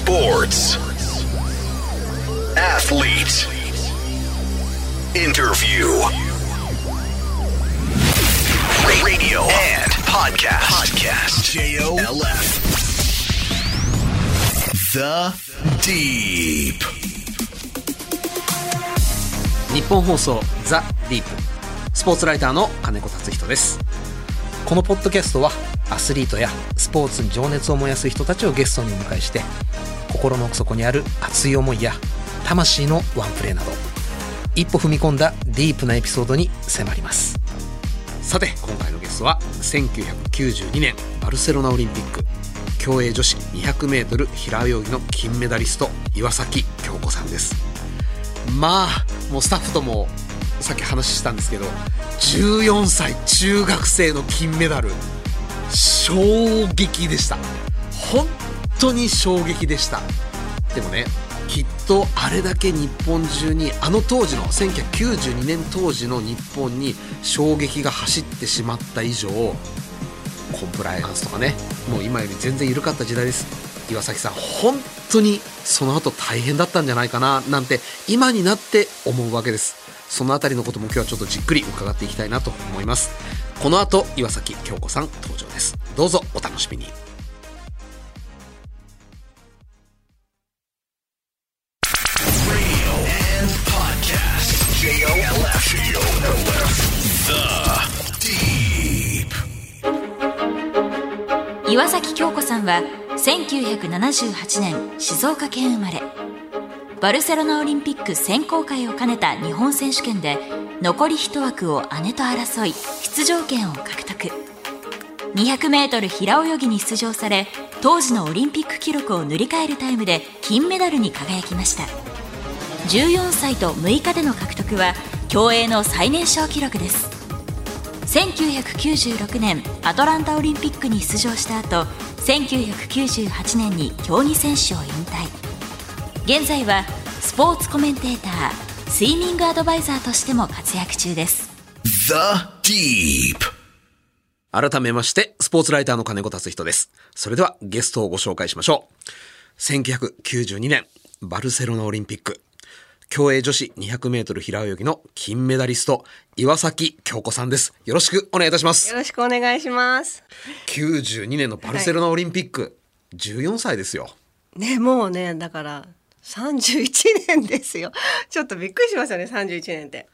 Sports. Athlete. Interview. Radio and podcast. Podcast. J-O-L-F. The Deep. 日本放送ザ・ディープスポーツライターの金子達人ですこのポッドキャストはアスリートやスポーツに情熱を燃やす人たちをゲストにお迎えして心の奥底にある熱い思いや魂のワンプレーなど一歩踏み込んだディープなエピソードに迫ります。さて今回のゲストは1992年バルセロナオリンピック競泳女子 200m 平泳ぎの金メダリスト岩崎恭子さんです。まあもうスタッフともさっき話したんですけど14歳中学生の金メダル衝撃でした。本当に衝撃でした。でもねきっとあれだけ日本中にあの当時の1992年当時の日本に衝撃が走ってしまった以上コンプライアンスとかねもう今より全然緩かった時代です。岩崎さん本当にその後大変だったんじゃないかななんて今になって思うわけです。そのあたりのことも今日はちょっとじっくり伺っていきたいなと思います。この後岩崎京子さん登場です。どうぞお楽しみに。岩崎恭子さんは1978年静岡県生まれ。バルセロナオリンピック選考会を兼ねた日本選手権で残り1枠を姉と争い出場権を獲得。200m 平泳ぎに出場され当時のオリンピック記録を塗り替えるタイムで金メダルに輝きました。14歳と6日での獲得は競泳の最年少記録です。1996年アトランタオリンピックに出場した後1998年に競技選手を引退。現在はスポーツコメンテータースイミングアドバイザーとしても活躍中です。The Deep. 改めましてスポーツライターの金子達人です。それではゲストをご紹介しましょう。1992年バルセロナオリンピック。競泳女子 200m 平泳ぎの金メダリスト岩崎京子さんですよろしくお願いいたしますよろしくお願いします。92年のバルセロナオリンピック、14歳ですよね、もうね、だから31年ですよ。ちょっとびっくりしますよね、31年って。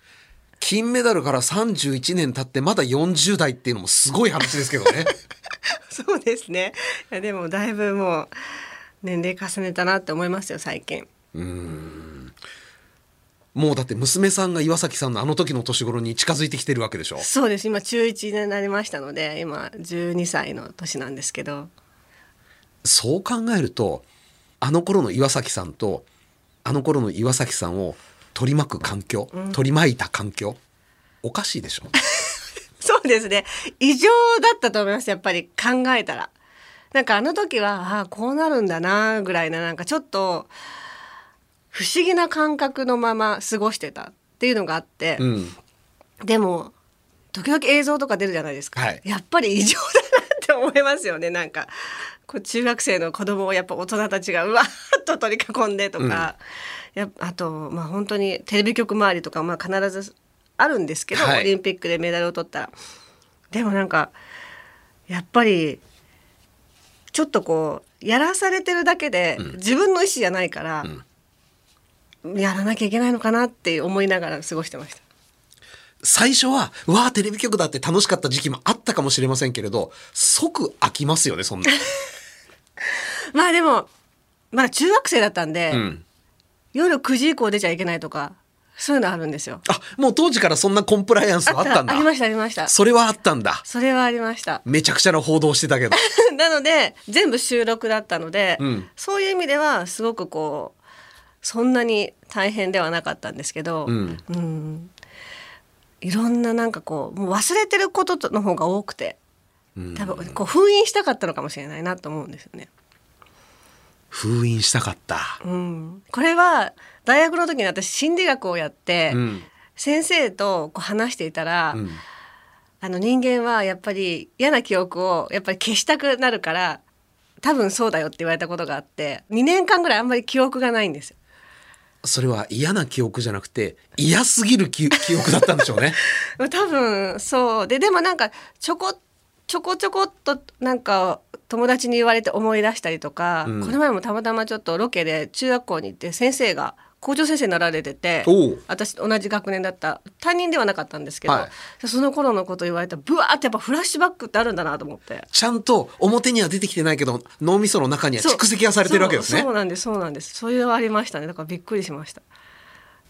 金メダルから31年経ってまだ40代っていうのもすごい話ですけどね そうですね。いやでもだいぶもう年齢重ねたなって思いますよ、最近。もうだって娘さんが岩崎さんのあの時の年頃に近づいてきてるわけでしょ？そうです。今中1になりましたので、今12歳の年なんですけど。そう考えるとあの頃の岩崎さんとあの頃の岩崎さんを取り巻く環境、取り巻いた環境おかしいでしょ？そうですね。異常だったと思います。やっぱり考えたら。なんかあの時は、ああ、こうなるんだな、ぐらいな、なんかちょっと、不思議な感覚のまま過ごしてたっていうのがあって、うんでも、時々映像とか出るじゃないですか。はいやっぱり異常だなって思いますよね。なんか、こう中学生の子供をやっぱ大人たちがうわーっと取り囲んでとか、やっぱあと、まあ本当にテレビ局周りとか、まあ必ずあるんですけど、はいオリンピックでメダルを取ったら。でもなんか、やっぱり、ちょっとこう、やらされてるだけで、自分の意思じゃないから、やらなきゃいけないのかなって思いながら過ごしてました。最初はうわあテレビ局だって楽しかった時期もあったかもしれませんけれど即飽きますよねそんな、まあでも、まだ中学生だったんで、うん、夜9時以降出ちゃいけないとか、そういうのあるんですよ。あもう当時からそんなコンプライアンスはあったんだありましたありました。それはあったんだそれはありました。めちゃくちゃな報道してたけど なので全部収録だったので、うんそういう意味ではすごくこうそんなに大変ではなかったんですけど、うん。うん。いろんななんかこうもう忘れてることの方が多くて多分こう封印したかったのかもしれないなと思うんですよね。封印したかった。うん、これは大学の時に私心理学をやって、うん。先生とこう話していたら、うん。あの人間はやっぱり嫌な記憶をやっぱり消したくなるから多分そうだよって言われたことがあって2年間ぐらいあんまり記憶がないんですよ。それは嫌な記憶じゃなくて嫌すぎる 記憶だったんでしょうね。多分そう。ででもなんかちょこちょこちょこっとなんか友達に言われて思い出したりとか、うん。この前もたまたまちょっとロケで中学校に行って先生が校長先生になられてて私と同じ学年だった担任ではなかったんですけど、はその頃のこと言われたらブワーってやっぱフラッシュバックってあるんだなと思って。ちゃんと表には出てきてないけど脳みその中には蓄積はされてるわけですね。そうなんです。そうなんです。そういうのありましたね。だからびっくりしました。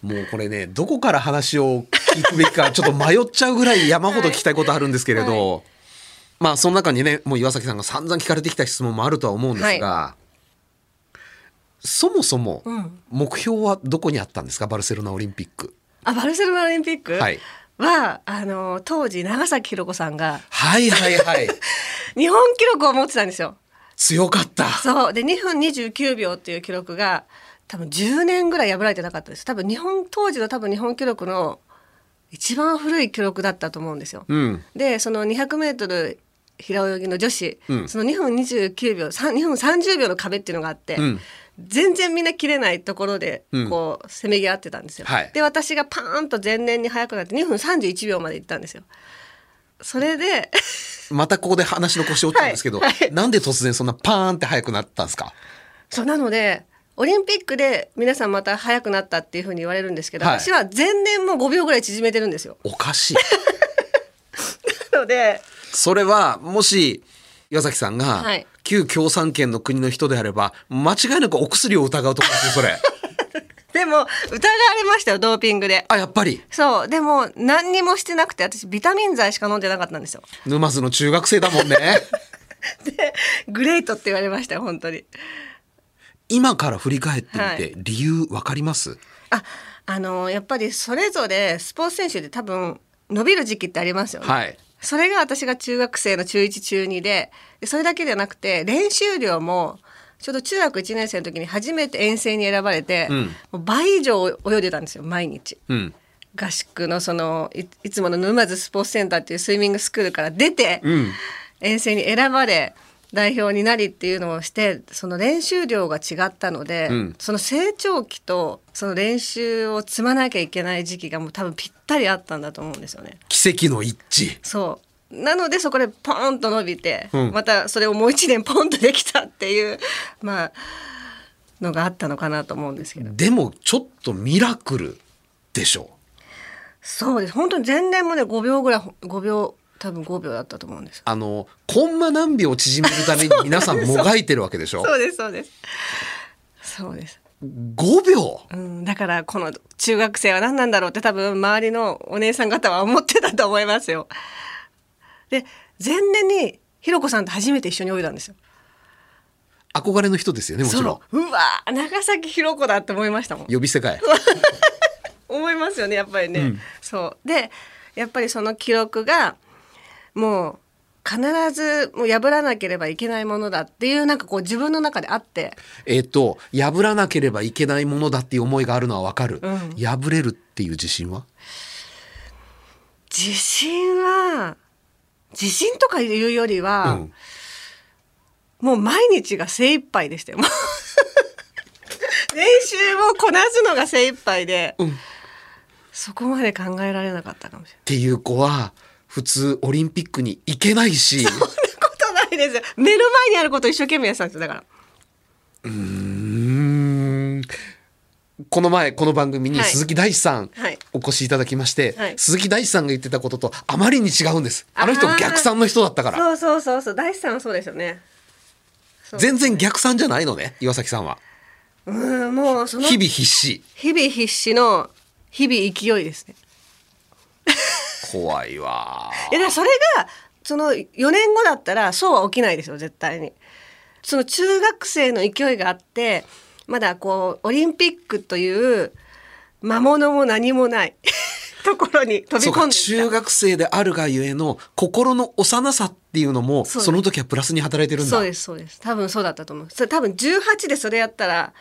もうこれねどこから話を聞くべきかちょっと迷っちゃうぐらい山ほど聞きたいことあるんですけれど、まあその中にねもう岩崎さんが散々聞かれてきた質問もあるとは思うんですが、そもそもうん。目標はどこにあったんですか？バルセロナオリンピック。あバルセロナオリンピック？は、はいあの当時長崎ひろ子さんがはいはいはい。日本記録を持ってたんですよ。強かった。そう。で2分29秒っていう記録が多分10年ぐらい破られてなかったです。多分日本当時の多分日本記録の一番古い記録だったと思うんですよ、うん。でその 200m 平泳ぎの女子、うんその2分29秒3 2分30秒の壁っていうのがあって、うん全然みんな切れないところでうんこうせめぎ合ってたんですよ。はいで私がパーンと前年に速くなって2分31秒まで行ったんですよ。それで またここで話の腰折っちゃうんですけど、はいはいなんで突然そんなパーンって速くなったんですか？そうなのでオリンピックで皆さんまた速くなったっていうふうに言われるんですけど、はい私は前年も5秒ぐらい縮めてるんですよ。おかしい。なのでそれはもし岩崎さんがはい旧共産圏の国の人であれば間違いなくお薬を疑うところですよそれ でも疑われましたよドーピングで。あやっぱり？そうでも何にもしてなくて私ビタミン剤しか飲んでなかったんですよ。沼津の中学生だもんね でグレートって言われましたよ本当に。今から振り返ってみて、はい理由わかります？ああのやっぱりそれぞれスポーツ選手で多分伸びる時期ってありますよね。はいそれが私が中学生の中1中2ででそれだけではなくて練習量もちょうど中学1年生の時に初めて遠征に選ばれて、うん。もう倍以上泳いでたんですよ毎日。うん。合宿のそのいいつもの沼津スポーツセンターっていうスイミングスクールから出て、うん。遠征に選ばれ代表になりっていうのをしてその練習量が違ったので、うん。その成長期とその練習を積まなきゃいけない時期がもう多分ぴったりあったんだと思うんですよね。奇跡の一致。そう。なのでそこでポーンと伸びて、うん。またそれをもう一年ポンとできたっていうまあのがあったのかなと思うんですけど、でもちょっとミラクルでしょそうです。本当に前年もね5秒ぐらい5秒多分5秒だったと思うんですよ。あのコンマ何秒縮めるために皆さんもがいてるわけでしょ？そうですそうです。そうです。5秒？うん、だからこの中学生は何なんだろうって多分周りのお姉さん方は思ってたと思いますよ。で前年にひろこさんと初めて一緒に泳いだんですよ。憧れの人ですよねもちろん。そう。うわー長崎ひろこだって思いましたもん。呼び捨てかい。思いますよねやっぱりね。うん。そう。でやっぱりその記録がもう必ずもう破らなければいけないものだっていうなんかこう自分の中であって。えっ、と破らなければいけないものだっていう思いがあるのはわかる、うん。破れるっていう自信は？自信は自信とかいうよりは、うん。もう毎日が精一杯でしたよ。練習をこなすのが精一杯で、うん。そこまで考えられなかったかもしれない。っていう子は普通オリンピックに行けないしそんなことないですよ。目の前にあることを一生懸命やってたんですよ。だから。うーんこの前この番組にはい鈴木大地さんはいお越しいただきまして、はい鈴木大地さんが言ってたこととあまりに違うんですあの人逆算の人だったからそうそうそうそう。大地さんはそうですよね。全然逆算じゃないのね岩崎さんはうん、もうその日々必死日々必死の日々勢いですね。怖いわ。えだそれがその4年後だったらそうは起きないですよ絶対に。その中学生の勢いがあってまだこうオリンピックという魔物も何もない ところに飛び込んで中学生であるがゆえの心の幼さっていうのもその時はプラスに働いてるんだ。そうですそうです。多分そうだったと思う。それ多分18でそれやったら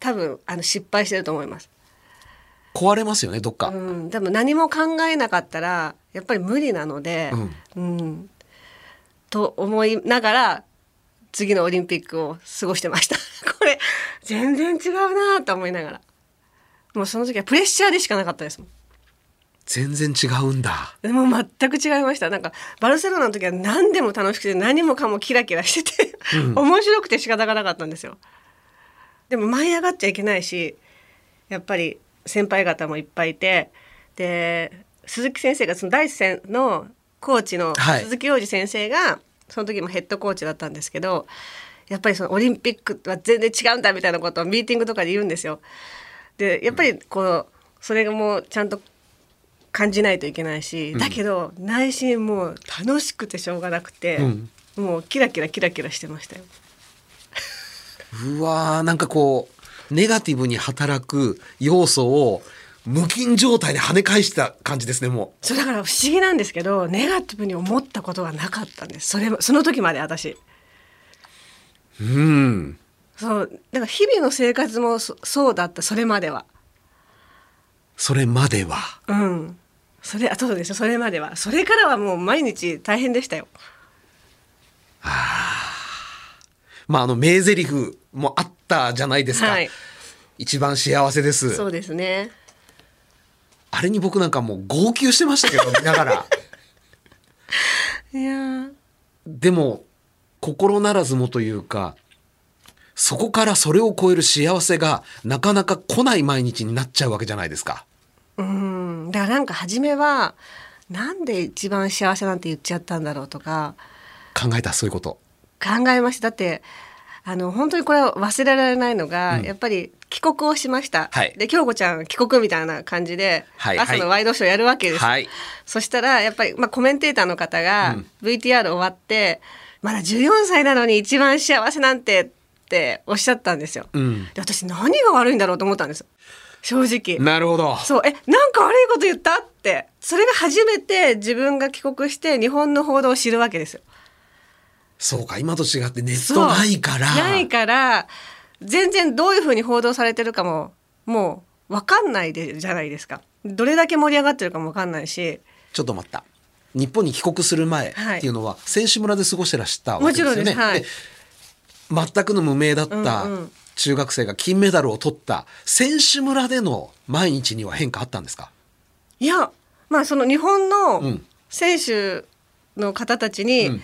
多分あの失敗してると思います。壊れますよねどっか、うん、でも何も考えなかったらやっぱり無理なので、うん。うん。と思いながら次のオリンピックを過ごしてました。これ全然違うなと思いながら。もうその時はプレッシャーでしかなかったですもん。全然違うんだ。でも全く違いました。なんかバルセロナの時は何でも楽しくて何もかもキラキラしてて、面白くて仕方がなかったんですよ。でも舞い上がっちゃいけないしやっぱり先輩方もいっぱいいてで鈴木先生がその第一線のコーチのはい鈴木洋二先生が、その時もヘッドコーチだったんですけどやっぱりそのオリンピックは全然違うんだみたいなことをミーティングとかで言うんですよ。でやっぱりこうそれがもうちゃんと感じないといけないし、だけど内心もう楽しくてしょうがなくて、うんもうキラキラキラキラしてましたよ。うわーなんかこうネガティブに働く要素を無菌状態で跳ね返した感じですねもそうだから不思議なんですけどネガティブに思ったことがなかったんです。それもその時まで私。う。うん。そうだから日々の生活もそそうだったそれまでは。それまでは。うん。それあそうですよ。それまでは。それからはもう毎日大変でしたよ。まああの名台詞もあったじゃないですか。はい一番幸せです。そうですねあれに僕なんかもう号泣してましたけど見ながら。いやーでも心ならずもというかそこからそれを超える幸せがなかなか来ない毎日になっちゃうわけじゃないですか。うんだからなんか初めはなんで一番幸せなんて言っちゃったんだろうとか考えたそういうこと。考えましただってあの本当にこれは忘れられないのが、やっぱり帰国をしました、はい。で京子ちゃん帰国みたいな感じで、はい朝のワイドショーやるわけです、はい。そしたらやっぱり、まあ、コメンテーターの方が VTR 終わって、まだ14歳なのに一番幸せなんてっておっしゃったんですよ、ん。で私何が悪いんだろうと思ったんです。正直。なるほど。そう。えなんか悪いこと言ったって。それが初めて自分が帰国して日本の報道を知るわけですよそうか今と違ってネットないから。ないから全然どういうふうに報道されてるかももう分かんないでじゃないですか。どれだけ盛り上がってるかも分かんないし。ちょっと待った。日本に帰国する前っていうのは、選手村で過ごしてらしたわけですよね。もちろんはい。全くの無名だったうんうん。中学生が金メダルを取った選手村での毎日には変化あったんですか？いやまあその日本うのん。選手の方たちに、うん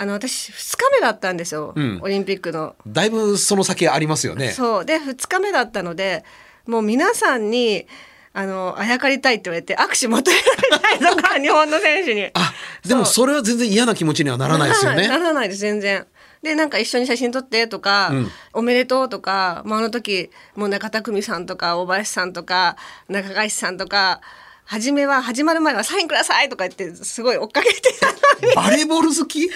あの私2日目だったんですよ、うんオリンピックの。だいぶその先ありますよね。そうで2日目だったのでもう皆さんにあのあやかりたいって言われて握手求められたりとか日本の選手に。あでもそれは全然嫌な気持ちにはならないですよね。ならないです全然。でなんか一緒に写真撮ってとか、うんおめでとうとか、まあ、あの時もう中田久美さんとか大林さんとか中垣さんとか初めは始まる前はサインくださいとか言ってすごい追っかけてたのにバレーボール好き？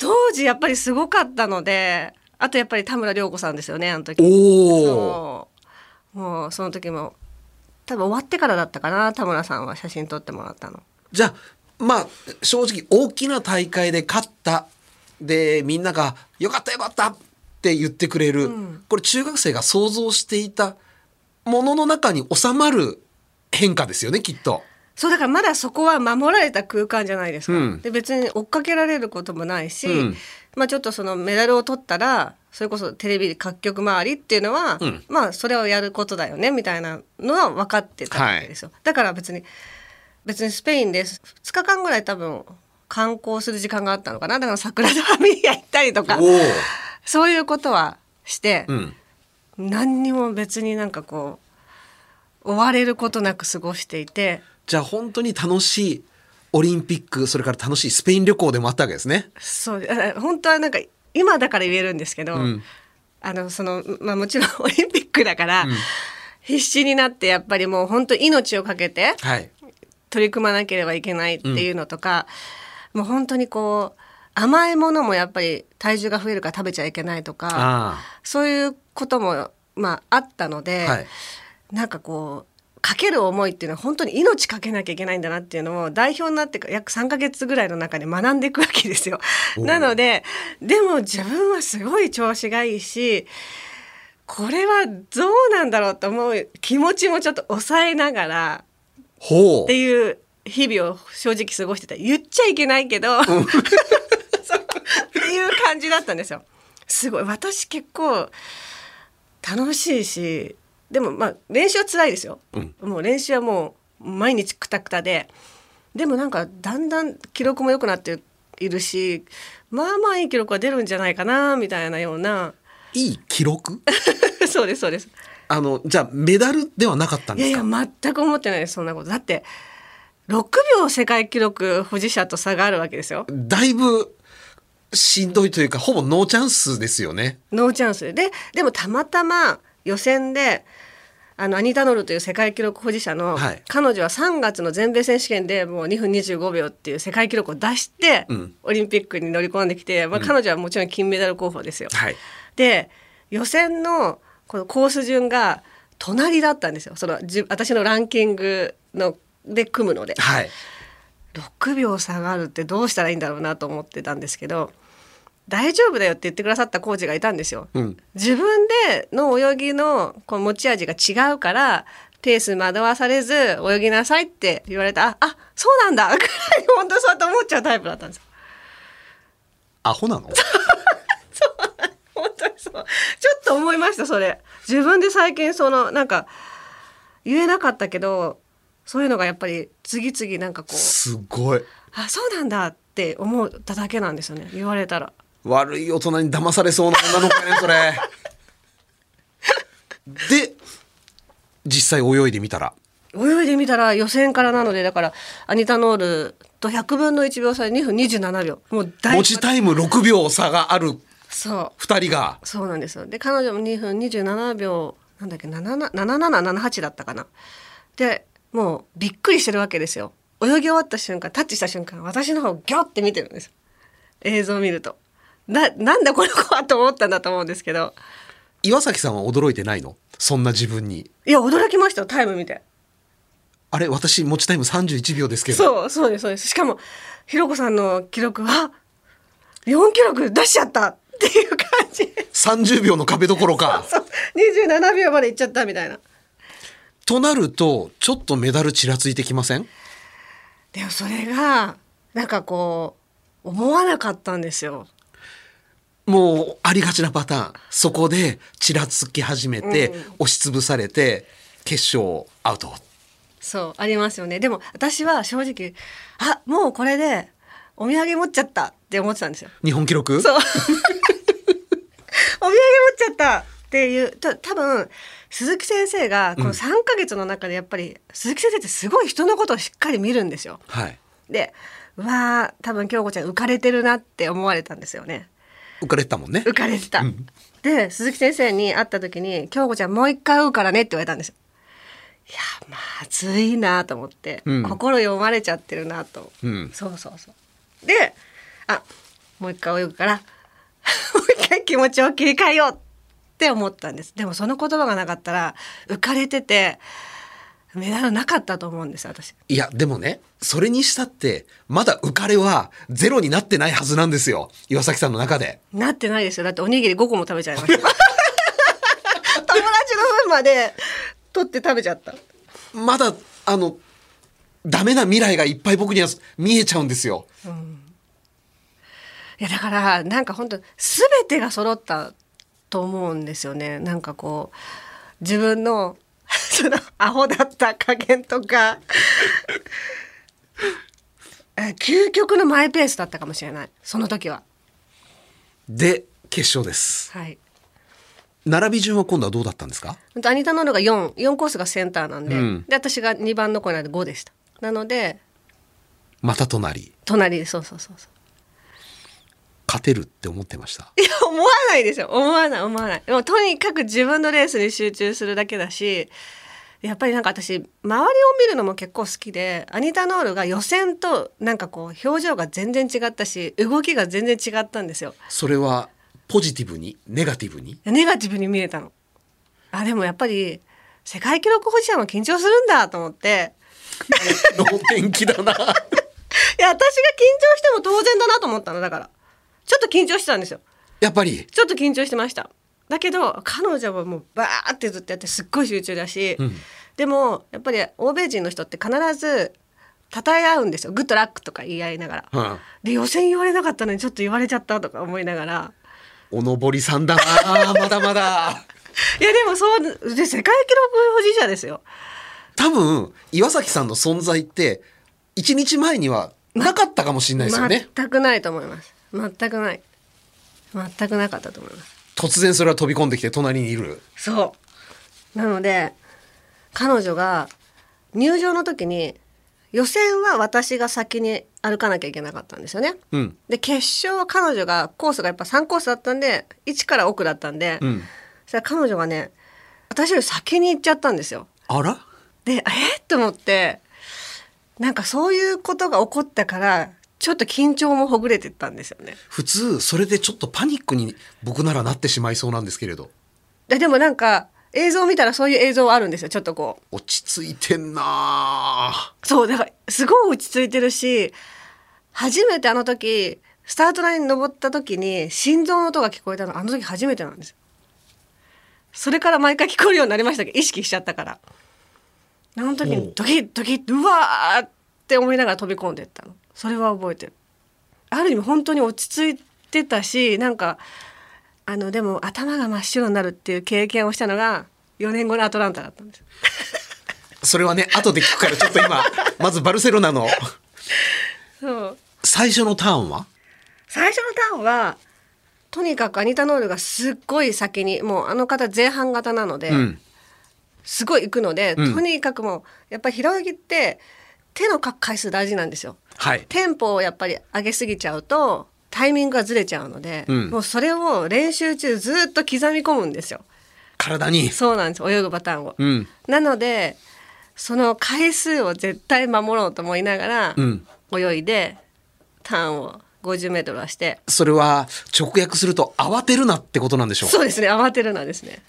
当時やっぱりすごかったのであとやっぱり田村涼子さんですよねあの時。おもうその時も多分終わってからだったかな田村さんは写真撮ってもらったの。じゃあまあ正直大きな大会で勝ったでみんなが「よかったよかった!」って言ってくれる、これ中学生が想像していたものの中に収まる変化ですよねきっと。そうだからまだそこは守られた空間じゃないですか。うんで別に追っかけられることもないし、うんまあちょっとそのメダルを取ったらそれこそテレビ各局周りっていうのは、うんまあそれをやることだよねみたいなのは分かってたわけですよ。だから別に別にスペインで2日間ぐらい多分観光する時間があったのかなだから桜田ファミリア行ったりとか。そういうことはして、うん。何にも別になんかこう追われることなく過ごしていてじゃあ本当に楽しいオリンピックそれから楽しいスペイン旅行でもあったわけですね。そうあ本当はなんか今だから言えるんですけど、んあのそのまあもちろん オリンピックだから、必死になってやっぱりもう本当命をかけてはい。取り組まなければいけないっていうのとか、もう本当にこう甘いものもやっぱり体重が増えるから食べちゃいけないとかあそういうこともまああったのあ。で、はい。なんかこうかける思いっていうのは本当に命かけなきゃいけないんだなっていうのを代表になって約3ヶ月ぐらいの中で学んでいくわけですよ。なのででも自分はすごい調子がいいしこれはどうなんだろうと思う気持ちもちょっと抑えながらって。いう日々を正直過ごしてた言っちゃいけないけど っていう感じだったんですよ。すごい私結構楽しいしでもまあ練習は辛いですよ、うん。もう練習はもう毎日くたくたで。でもなんかだんだん記録も良くなっているしまあまあいい記録が出るんじゃないかなみたいなような。いい記録？そうですそうです。あのじゃあメダルではなかったんですか？いや全く思ってないですそんなこと。だって6秒世界記録保持者と差があるわけですよ。だいぶしんどいというかほぼノーチャンスですよね。ノーチャンス。ででもたまたま予選であのアニタ・ノルという世界記録保持者の、はい。彼女は3月の全米選手権でもう2分25秒っていう世界記録を出して、うん。オリンピックに乗り込んできて、まあ、彼女はもちろん金メダル候補ですよ。はい。で予選のこのコース順が隣だったんですよ。そのじ私のランキングので組むので。はい。6秒差があるってどうしたらいいんだろうなと思ってたんですけど大丈夫だよって言ってくださったコーチがいたんですよ。うん。自分での泳ぎのこの持ち味が違うからペース惑わされず泳ぎなさいって言われたああそうなんだ。ぐらい本当そうやって思っちゃうタイプだったんですよ。アホなの？本当にそう。ちょっと思いましたそれ。自分で最近そのなんか言えなかったけどそういうのがやっぱり次々なんかこうすごい。あそうなんだって思っただけなんですよね。言われたら。悪い大人に騙されそうな女の子やねそれ。で実際泳いでみたら。泳いでみたら予選からなのでだからアニタ・ノールと100分の1秒差で2分27秒。もう大持ちタイム6秒差があるそう。2人が。そうなんですよ。で彼女も2分27秒なんだっけ7778だったかな。でもうびっくりしてるわけですよ。泳ぎ終わった瞬間タッチした瞬間私の方をギョって見てるんです。映像を見るとななんだこの子はと思ったんだと思うんですけど。岩崎さんは驚いてないの？そんな自分に。いや驚きましたよタイム見て。あれ私持ちタイム31秒ですけど。そうそうですそうです。しかもひろこさんの記録は日本記録出しちゃったっていう感じ。30秒の壁どころか。そう27秒までいっちゃったみたいな。となるとちょっとメダルちらついてきません？でもそれがなんかこう思わなかったんですよもうありがちなパターン。そこでちらつき始めて、うん。押しつぶされて決勝アウト。そうありますよね。でも私は正直あもうこれでお土産持っちゃったって思ってたんですよ。日本記録？そう。お土産持っちゃったっていうた多分鈴木先生がこの3ヶ月の中でやっぱり、鈴木先生ってすごい人のことをしっかり見るんですよ。はい。でうわー多分京子ちゃん浮かれてるなって思われたんですよね。浮かれてたもんね。浮かれてた。で鈴木先生に会った時に「京子ちゃんもう一回会うからね」って言われたんですよ。いやまずいなと思って、うん。心読まれちゃってるなと、うん。そうそうそう。であもう一回泳ぐから もう一回気持ちを切り替えようって思ったんです。でもその言葉がなかったら浮かれててメダルなかったと思うんです私。いやでもねそれにしたってまだ浮かれはゼロになってないはずなんですよ岩崎さんの中で。なってないですよ。だっておにぎり5個も食べちゃいました。友達の分まで取って食べちゃった。まだあのダメな未来がいっぱい僕には見えちゃうんですよ。いやだからなんか本当全てが揃ったと思うんですよね。なんかこう自分のそのアホだった加減とか。え究極のマイペースだったかもしれない。その時は。で決勝です。はい。並び順は今度はどうだったんですか？アニタノルが44コースがセンターなんで,、うん。で私が2番の子なんで5でした。なのでまた隣。隣。そうそうそうそう。勝てるって思ってました？いや思わないですよ思わない思わない。でもとにかく自分のレースに集中するだけだしやっぱりなんか私周りを見るのも結構好きでアニタ・ノールが予選となんかこう表情が全然違ったし動きが全然違ったんですよ。それはポジティブにネガティブに？ネガティブに見えたの。あでもやっぱり世界記録保持者も緊張するんだと思って。能天気だないや私が緊張しても当然だなと思ったのだから。ちょっと緊張してたんですよ。やっぱり？ちょっと緊張してましただけど彼女はもうバーってずっとやってすっごい集中だし、うん。でもやっぱり欧米人の人って必ず称え合うんですよ。グッドラックとか言い合いながら、うん。で予選言われなかったのにちょっと言われちゃったとか思いながら。おのぼりさんだな まだまだ。いやでもそうで世界記録保持者ですよ。多分岩崎さんの存在って1日前にはなかったかもしれないですよね、全くないと思います。全くない。全くなかったと思います突然それは飛び込んできて隣にいる。そう。なので彼女が入場の時に予選は私が先に歩かなきゃいけなかったんですよね。うん。で決勝は彼女がコースがやっぱ3コースだったんで1から奥だったんで、うん。そしたら彼女がね私より先に行っちゃったんですよ。あら？でえっと思ってなんかそういうことが起こったからちょっと緊張もほぐれてったんですよね。普通それでちょっとパニックに僕ならなってしまいそうなんですけれど。ででもなんか映像を見たらそういう映像あるんですよちょっとこう。落ち着いてんなあ。そうだからすごい落ち着いてるし初めてあの時スタートラインに登った時に心臓の音が聞こえたのあの時初めてなんですそれから毎回聞こえるようになりましたけど意識しちゃったから。あの時にドキッドキッうわーって思いながら飛び込んでったのそれは覚えてる。ある意味本当に落ち着いてたしなんかあのでも頭が真っ白になるっていう経験をしたのが4年後のアトランタだったんですそれはね後で聞くからちょっと今 まずバルセロナの。そう。最初のターンは？最初のターンはとにかくアニタ・ノールがすっごい先にもうあの方前半型なので、うん。すごい行くので、うん。とにかくもうやっぱり平泳ぎって手のかく回数大事なんですよ。はい。テンポをやっぱり上げすぎちゃうとタイミングがずれちゃうので、うん。もうそれを練習中ずっと刻み込むんですよ。体に。そうなんです。泳ぐパターンを。うん。なのでその回数を絶対守ろうと思いながらうん。泳いでターンを50メートルはして。それは直訳すると慌てるなってことなんでしょう。そうですね。慌てるなですね。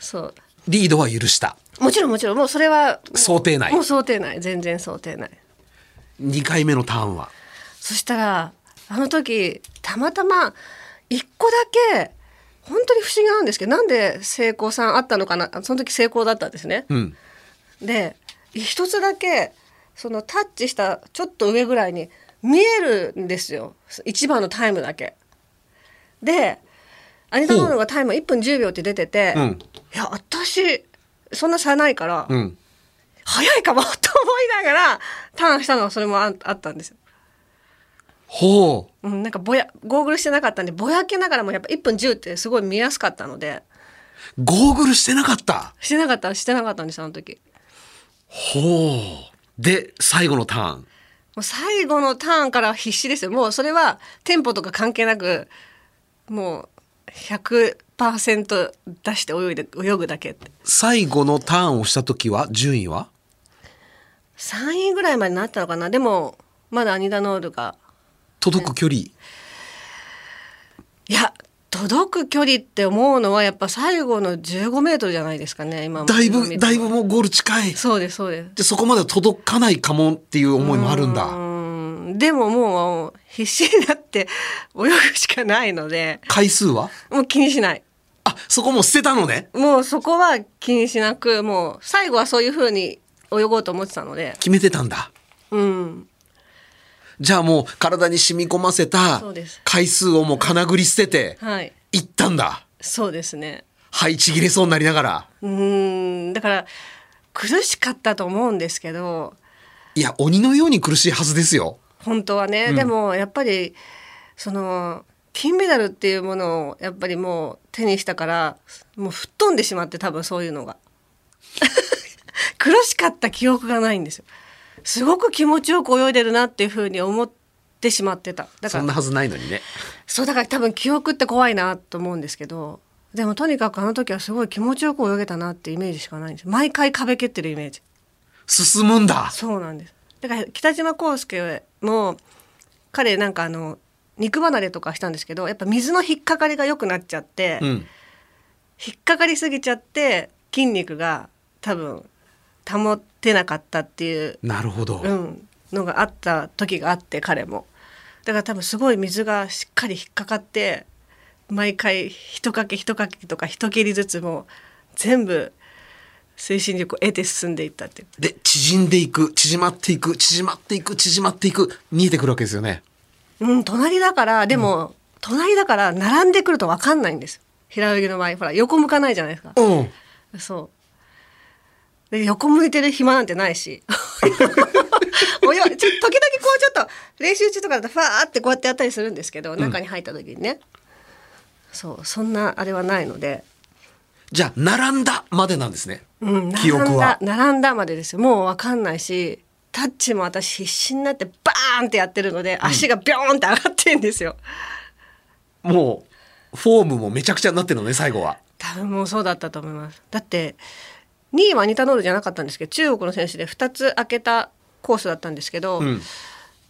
そうリードは許した。もちろんもちろん。もうそれは想定内。もう想定内。全然想定内。2回目のターンは？そしたらあの時たまたま一個だけ本当に不思議なんですけどなんで成功さんあったのかな？その時成功だったんですね。うん。で一つだけそのタッチしたちょっと上ぐらいに見えるんですよ。一番のタイムだけ。でアニタ・ノールがタイム1分10秒って出てて、うん。いや私そんな差ないから、うん。早いかもと思いながらターンしたのはそれもああったんですよ。ほう。うん、なんかぼやゴーグルしてなかったんでぼやけながらもやっぱ1分10ってすごい見やすかったので。ゴーグルしてなかった？してなかったしてなかったんですあの時。ほう。で最後のターン。もう最後のターンから必死ですよ。もうそれはテンポとか関係なくもう100%出して泳いで泳ぐだけ最後のターンをした時は順位は？3位ぐらいまでなったのかな。でもまだアニダノールが。届く距離？いや届く距離って思うのはやっぱ最後の15メートルじゃないですかね今だいぶだいぶもうゴール近い。そうですそうです。でそこまでは届かないかもっていう思いもあるんだ。うんでももう必死になって泳ぐしかないので。回数は？もう気にしない。あそこもう捨てたのね？もうそこは気にしなくもう最後はそういう風に泳ごうと思ってたので。決めてたんだ。うん。じゃあもう体に染み込ませた回数をもうかなぐり捨ててはい。行ったんだ。そうですね。はいちぎれそうになりながら。うん。だから苦しかったと思うんですけど。いや鬼のように苦しいはずですよ本当はね、でもやっぱりその金メダルっていうものをやっぱりもう手にしたからもう吹っ飛んでしまって多分そういうのが。苦しかった記憶がないんですよ。すごく気持ちよく泳いでるなっていうふうに思ってしまってた。だからそんなはずないのにね。そうだから多分記憶って怖いなと思うんですけどでもとにかくあの時はすごい気持ちよく泳げたなってイメージしかないんです毎回壁蹴ってるイメージ。進むんだ。そうなんですだから北島康介も彼なんかあの肉離れとかしたんですけどやっぱ水の引っかかりが良くなっちゃって、うん。引っかかりすぎちゃって筋肉が多分保てなかったっていう、なるほど、うん、のがあった時があって彼も。だから多分すごい水がしっかり引っかかって毎回一かけ一かけとか一蹴りずつも全部推進力を得て進んでいったってで縮んでいく縮まっていく縮まっていく縮まっていく見えてくるわけですよね。うん、隣だからでも、隣だから並んでくると分かんないんです。よ平泳ぎの場合ほら横向かないじゃないですか。うん。そう。で横向いてる暇なんてないし。およちょ時々こうちょっと練習中とかだとファーってこうやってやったりするんですけど中に入った時にね、そうそんなあれはないので、じゃあ並んだまでなんですね、うん、記憶は。並んだまでですよ。もう分かんないしタッチも私必死になってバーンってやってるので足がビョーンって上がってんですよ、もうフォームもめちゃくちゃになってるのね最後は。多分もうそうだったと思います。だって2位はアニタノールじゃなかったんですけど中国の選手で2つ開けたコースだったんですけど、うん。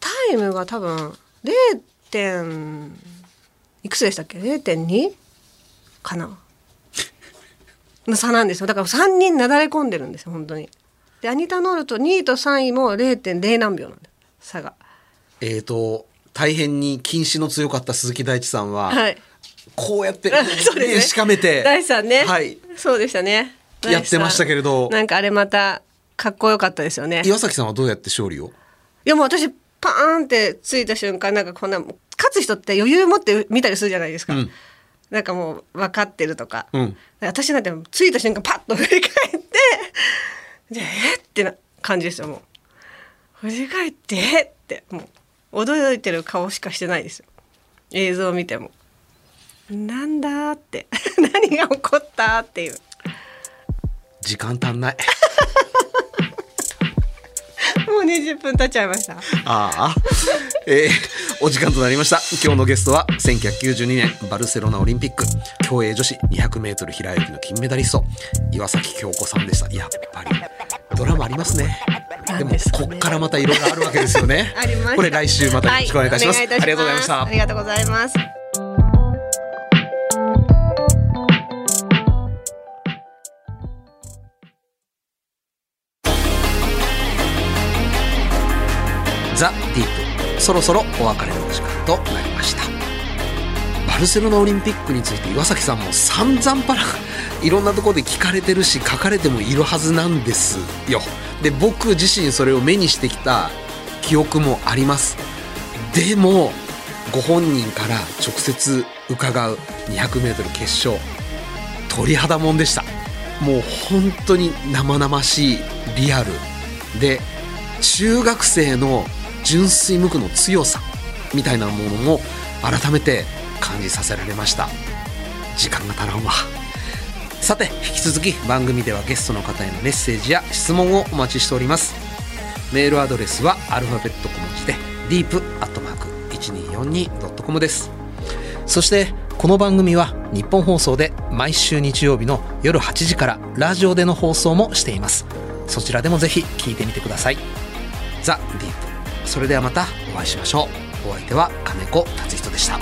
タイムが多分 0. 点いくつでしたっけ？0.2かな？の差なんですよ。だから3人なだれ込んでるんですよ本当に。でアニタノールと2位と3位も0.0何秒なんです差が。えーと大変に禁止の強かった鈴木大地さんは、はい。こうやって そうですね。目しかめて大地さんね、はい、そうでしたね。やってましたけれど。なんかあれまたかっこよかったですよね。岩崎さんはどうやって勝利を？いやもう私パーンってついた瞬間なんかこんな勝つ人って余裕持って見たりするじゃないですか、うんなんかもう分かってるとか、うん。私なんてついた瞬間パッと振り返ってでえっってな感じですよもう。振り返ってえってもう驚いてる顔しかしてないですよ。映像を見ても。なんだって。何が起こったっていう。時間足んない。もう20分経っちゃいました。ああ、えーお時間となりました。今日のゲストは1992年バルセロナオリンピック競泳女子 200m 平泳ぎの金メダリスト岩崎京子さんでした。やっぱりドラマありますね。でもこっからまたいろいろあるわけですよね。ありましたこれ来週またよろしくお願いいたします,、ありがとうございました。ありがとうございますそろそろお別れの時間となりました。バルセロナオリンピックについて岩崎さんも散々パラ いろんなとこで聞かれてるし書かれてもいるはずなんですよ。で僕自身それを目にしてきた記憶もあります。でもご本人から直接伺う 200m 決勝鳥肌もんでした。もう本当に生々しいリアル。で中学生の純粋無垢の強さみたいなものも改めて感じさせられました。時間が足らんわ。さて引き続き番組ではゲストの方へのメッセージや質問をお待ちしております。メールアドレスはアルファベット小文字で deep.1242.com です。そしてこの番組は日本放送で毎週日曜日の夜8時からラジオでの放送もしています。そちらでもぜひ聞いてみてください。ザ・ディープ。それではまたお会いしましょう。お相手は金子達人でした。